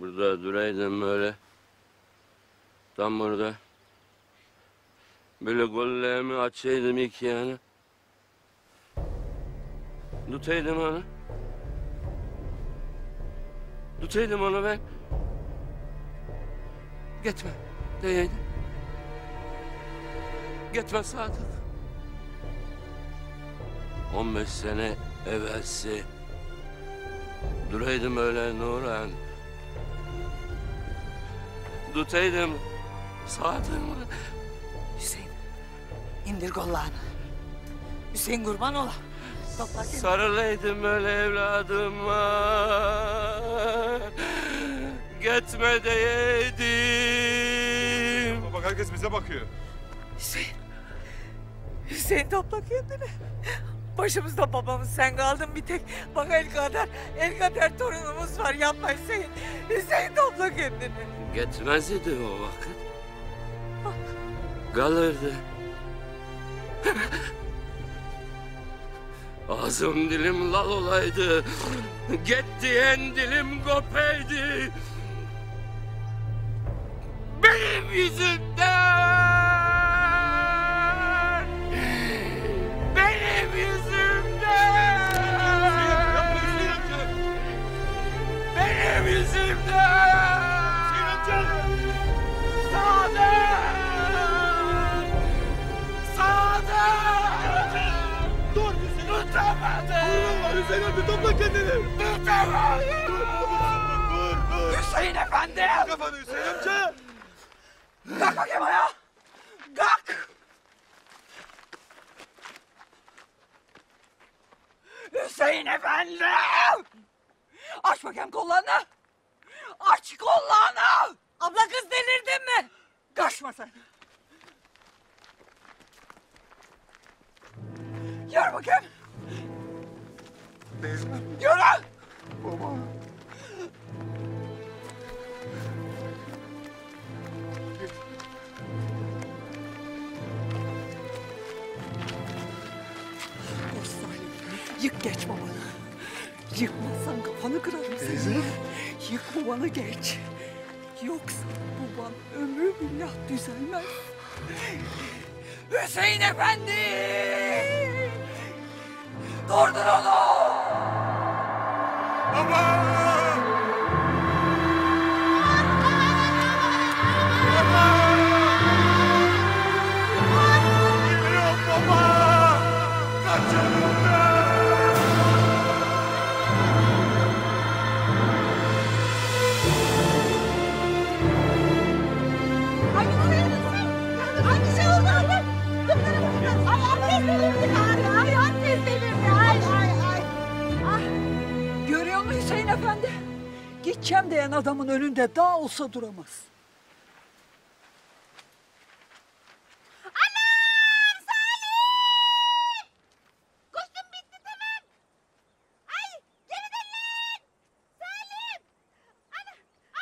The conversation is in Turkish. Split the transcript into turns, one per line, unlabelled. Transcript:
Burada duraydım böyle. Tam burada. Böyle gollerimi açaydım iki yana. Tutaydım onu. Tutaydım onu ben. Gitme diyeydim. Gitme Sadık. 15 sene evvelsi duraydım öyle Nurhan. Tutaydım Sadık'ımı.
Hüseyin indir kollarını. Hüseyin kurban ola. Topla kendini.
Sarılaydım öyle evladıma. Gitme diyeydim.
Bak herkes bize bakıyor.
Hüseyin. Hüseyin topla kendini. Başımızda babamız sen kaldın bir tek. Bak el kadar, el kadar torunumuz var yapma Hüseyin. Hüseyin topla kendini.
Gitmez o vakit. Kalırdı. Ağzım dilim lal olaydı. Get diyen dilim kopaydı. Benim yüzümden.
Hüseyin amca topla kendini.
Tutamadım!
Dur dur dur.
Hüseyin efendi.
Kafanı Hüseyin amca.
Kalk bakayım ayağa. Kalk. Hüseyin efendi. Aç bakayım kollarını. Aç kollarını. Abla kız delirdin mi? Kaçma sen. Yürü bakayım. Yık geç babanı. Yıkmazsan kafanı kırarım seni. Yık babanı geç. Yoksa baban ömrü billah düzelmez. Hüseyin Efendi! Durdur onu!
Baba. Geliyorum baba. Kaçalım ben.
Efendi? Gideceğim diyen adamın önünde dağ olsa duramaz.